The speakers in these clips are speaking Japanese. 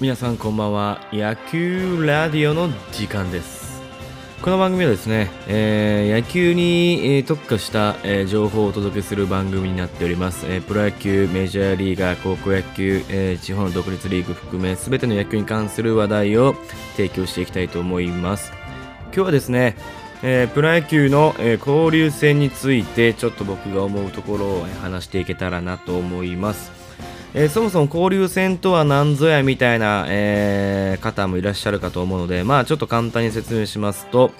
皆さんこんばんは。野球ラディオの時間です。この番組はですね、えー野球に、え特化した、えー情報をお届けする番組になっております、えープロ野球メジャーリーガー高校野球、えー地方の独立リーグ含め全ての野球に関する話題を提供していきたいと思います。今日はですね、えープロ野球の、えー交流戦についてちょっと僕が思うところをえー話していけたらなと思います。えーそもそも交流戦とは何ぞやみたいな、えー方もいらっしゃるかと思うので、まあちょっと簡単に説明しますと、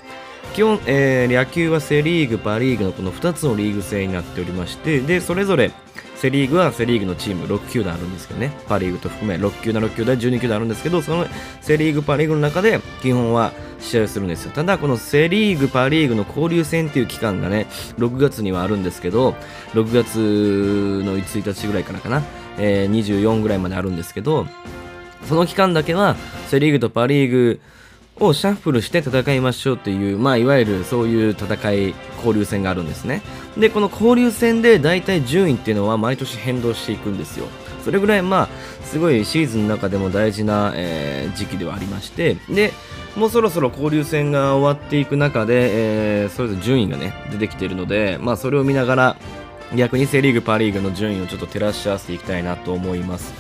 基本、えー野球はセ・リーグ、パ・リーグのこの2つのリーグ制になっておりまして、で、それぞれセ・リーグはセ・リーグのチーム6球団あるんですけどね、パ・リーグと含め6球団、6球団、12球団あるんですけど、そのセ・リーグ、パ・リーグの中で基本は試合をするんですよ。ただ、このセ・リーグ、パ・リーグの交流戦っていう期間がね、6月にはあるんですけど、6月の1日ぐらいからかな、えー24ぐらいまであるんですけど、その期間だけはセ・リーグとパ・リーグをシャッフルして戦いましょうっていう、まあ、いわゆるそういう戦い、交流戦があるんですね。で、この交流戦で大体順位っていうのは毎年変動していくんですよ。それぐらい、まあ、すごいシーズンの中でも大事な、えー時期ではありまして、で、もうそろそろ交流戦が終わっていく中で、えーそれぞれ順位がね、出てきているので、まあ、それを見ながら、逆にセ・リーグ、パ・リーグの順位をちょっと照らし合わせていきたいなと思います。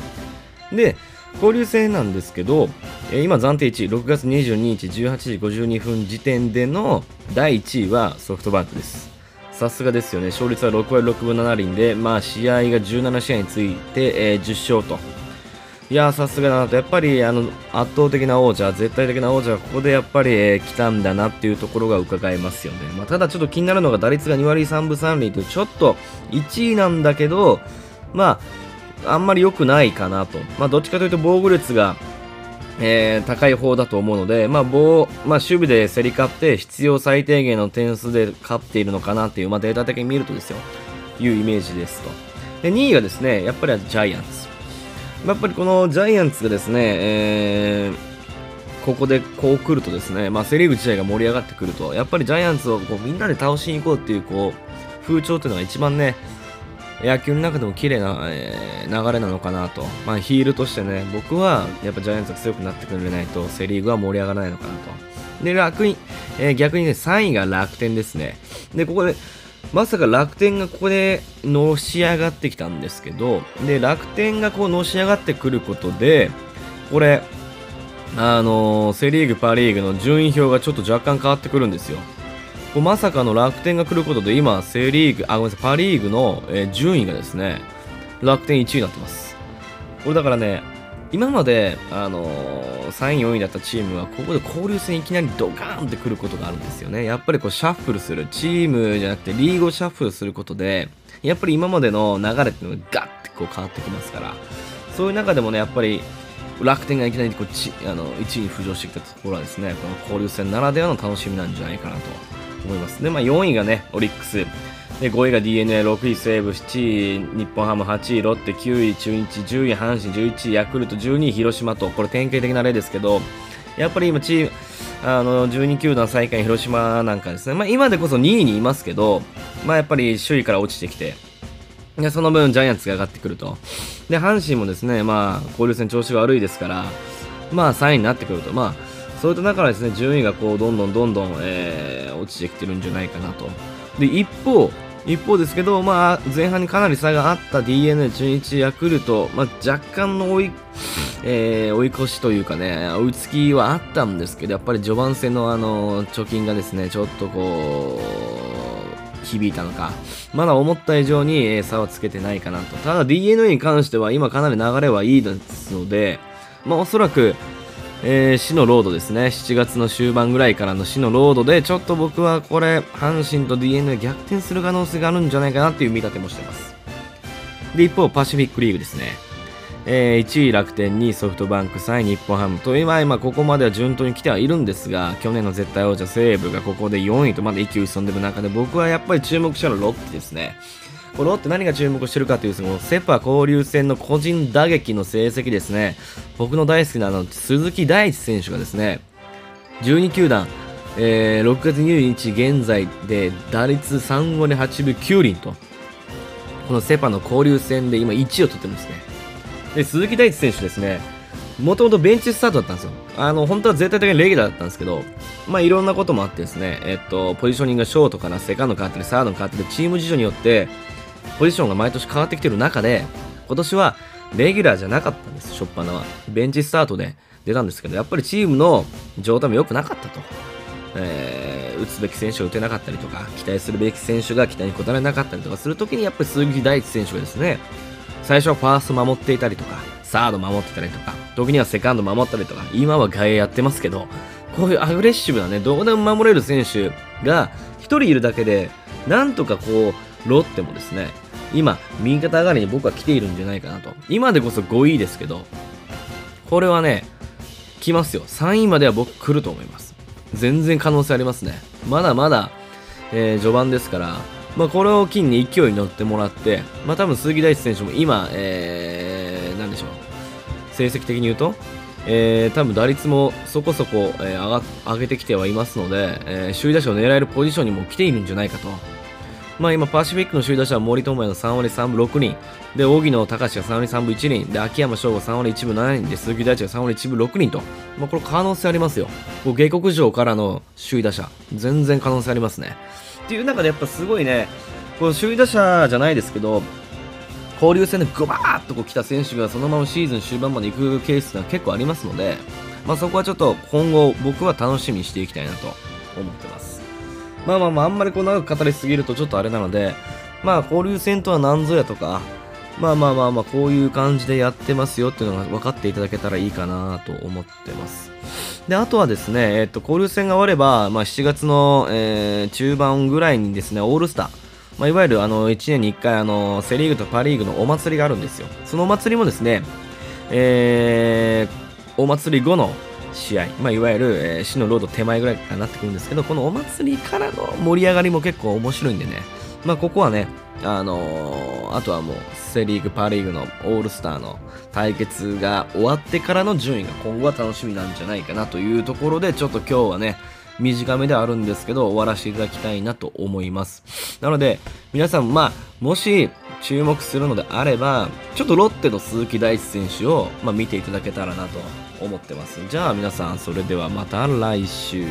で、交流戦なんですけど、え今暫定1位、6月22日18時52分時点での第1位はソフトバンクです。さすがですよね、勝率は6割6分7厘で、まあ、試合が17試合について、え10勝と。いや、さすがだなと、やっぱりあの圧倒的な王者、絶対的な王者がここでやっぱり、えー来たんだなっていうところが伺えますよね。まあ、ただちょっと気になるのが打率が2割3分3厘という、ちょっと1位なんだけど、まあ、あんまり良くないかなと。まあ、どっちかというと防御率が、えー高い方だと思うので、まあ、防、まあ、守備で競り勝って必要最低限の点数で勝っているのかなっていう、まあ、データ的に見るとですよ、いうイメージですと。で、2位がですね、やっぱりジャイアンツ。やっぱりこのジャイアンツがですね、えーここでこう来るとですね、まあ、セ・リーグ自体が盛り上がってくると、やっぱりジャイアンツをこうみんなで倒しに行こうっていうこう風潮っていうのが一番ね、野球の中でも綺麗な、えー流れなのかなと、まあ、ヒールとしてね、僕はやっぱジャイアンツが強くなってくれないと、セ・リーグは盛り上がらないのかなと。で、楽に、えー逆にね、3位が楽天ですね。で、ここで、まさか楽天がここでのし上がってきたんですけど、で、楽天がこうのし上がってくることで、これ、あのーセ・リーグ、パ・リーグの順位表がちょっと若干変わってくるんですよ。こうまさかの楽天が来ることで今、セ・リーグ、あ、ごめんなさい、パ・リーグの、えー順位がですね、楽天1位になってます。これだからね、今まで、あのー3位、4位だったチームは、ここで交流戦いきなりドカーンって来ることがあるんですよね。やっぱりこうシャッフルする、チームじゃなくてリーグをシャッフルすることで、やっぱり今までの流れっていうのがガッてこう変わってきますから、そういう中でもね、やっぱり楽天がいきなりこうちあの1位に浮上してきたところはですね、この交流戦ならではの楽しみなんじゃないかなと思います。で、まあ4位がね、オリックス。で、5位が DNA、6位西武、7位日本ハム、8位ロッテ、9位中日、10位阪神、11位ヤクルト、12位広島と、これ典型的な例ですけど、やっぱり今チーム、あの、12球団最下位広島なんかですね、まあ今でこそ2位にいますけど、まあやっぱり首位から落ちてきて、で、その分ジャイアンツが上がってくると。で、阪神もですね、まあ、交流戦調子が悪いですから、まあ3位になってくると。まあ、そういった中からですね、順位がこう、どんどんどんどん、えー落ちてきてるんじゃないかなと。で、一方、一方ですけど、まあ、前半にかなり差があった DNA、中日、ヤクルト、まあ、若干の追い、えー追い越しというかね、追いつきはあったんですけど、やっぱり序盤戦のあの、貯金がですね、ちょっとこう、響いたのか、まだ思った以上に差はつけてないかなと。ただ DNA に関しては今かなり流れはいいですので、まあおそらく、えー死のロードですね。7月の終盤ぐらいからの死のロードで、ちょっと僕はこれ、阪神と DNA 逆転する可能性があるんじゃないかなっていう見立てもしてます。で、一方、パシフィックリーグですね。えー1位楽天、2位ソフトバンク、3位日本ハムと、今、今ここまでは順当に来てはいるんですが、去年の絶対王者西武がここで4位とまだ息を潜んでる中で、僕はやっぱり注目したのはロッテですね。このロッテ何が注目してるかというと、そのセ・パ交流戦の個人打撃の成績ですね。僕の大好きなあの鈴木大地選手がですね、12球団、えー6月22日現在で打率3割8分9厘と、このセ・パの交流戦で今1位を取ってるんですね。で、鈴木大地選手ですね、もともとベンチスタートだったんですよ。あの、本当は絶対的にレギュラーだったんですけど、まあいろんなこともあってですね、えっと、ポジショニングがショートからセカンド変わったり、サード変わったり、チーム事情によって、ポジションが毎年変わってきてる中で、今年はレギュラーじゃなかったんです、初っ端は。ベンチスタートで出たんですけど、やっぱりチームの状態も良くなかったと。えー、打つべき選手を打てなかったりとか、期待するべき選手が期待に応えなかったりとかするときに、やっぱり鈴木大地選手がですね、最初はファースト守っていたりとか、サード守ってたりとか、時にはセカンド守ったりとか、今は外野やってますけど、こういうアグレッシブなね、どこでも守れる選手が1人いるだけで、なんとかこう、ロッテもですね、今、右肩上がりに僕は来ているんじゃないかなと。今でこそ5位ですけど、これはね、来ますよ。3位までは僕来ると思います。全然可能性ありますね。まだまだ、えー、序盤ですから、まあ、これを機に勢いに乗ってもらって、まあ、多分鈴木大地選手も今、えー、なんでしょう、成績的に言うと、えー、多分打率もそこそこ、えー、上が上げてきてはいますので、えー、首位打者を狙えるポジションにも来ているんじゃないかと。まあ今、パシフィックの首位打者は森友哉の3割3分6人、で、荻野隆が3割3分1人、で、秋山翔吾3割1分7人、で、鈴木大地が3割1分6人と、まあこれ可能性ありますよ。こう下克上からの首位打者、全然可能性ありますね。っていう中でやっぱすごいね、この首位打者じゃないですけど、交流戦でグバーッとこう来た選手がそのままシーズン終盤まで行くケースが結構ありますので、まあ、そこはちょっと今後僕は楽しみにしていきたいなと思ってます。まあまあまあ、あんまりこう長く語りすぎるとちょっとあれなので、まあ交流戦とは何ぞやとか、まあまあまあまあ、こういう感じでやってますよっていうのが分かっていただけたらいいかなと思ってます。で、あとはですね、えっと、交流戦が終われば、まあ7月の、えー、中盤ぐらいにですね、オールスター、まあ、いわゆるあの1年に1回あのセ・リーグとパ・リーグのお祭りがあるんですよ。そのお祭りもですね、えー、お祭り後の試合、まあ、いわゆる、えー、死のロード手前ぐらいかなってくるんですけど、このお祭りからの盛り上がりも結構面白いんでね、まあ、ここはね、あのー、あとはもうセ・リーグ、パ・リーグのオールスターの対決が終わってからの順位が今後は楽しみなんじゃないかなというところで、ちょっと今日はね、短めではあるんですけど、終わらせていただきたいなと思います。なので、皆さん、まあ、もし注目するのであれば、ちょっとロッテの鈴木大地選手を、まあ、見ていただけたらなと思ってます。じゃあ皆さん、それではまた来週。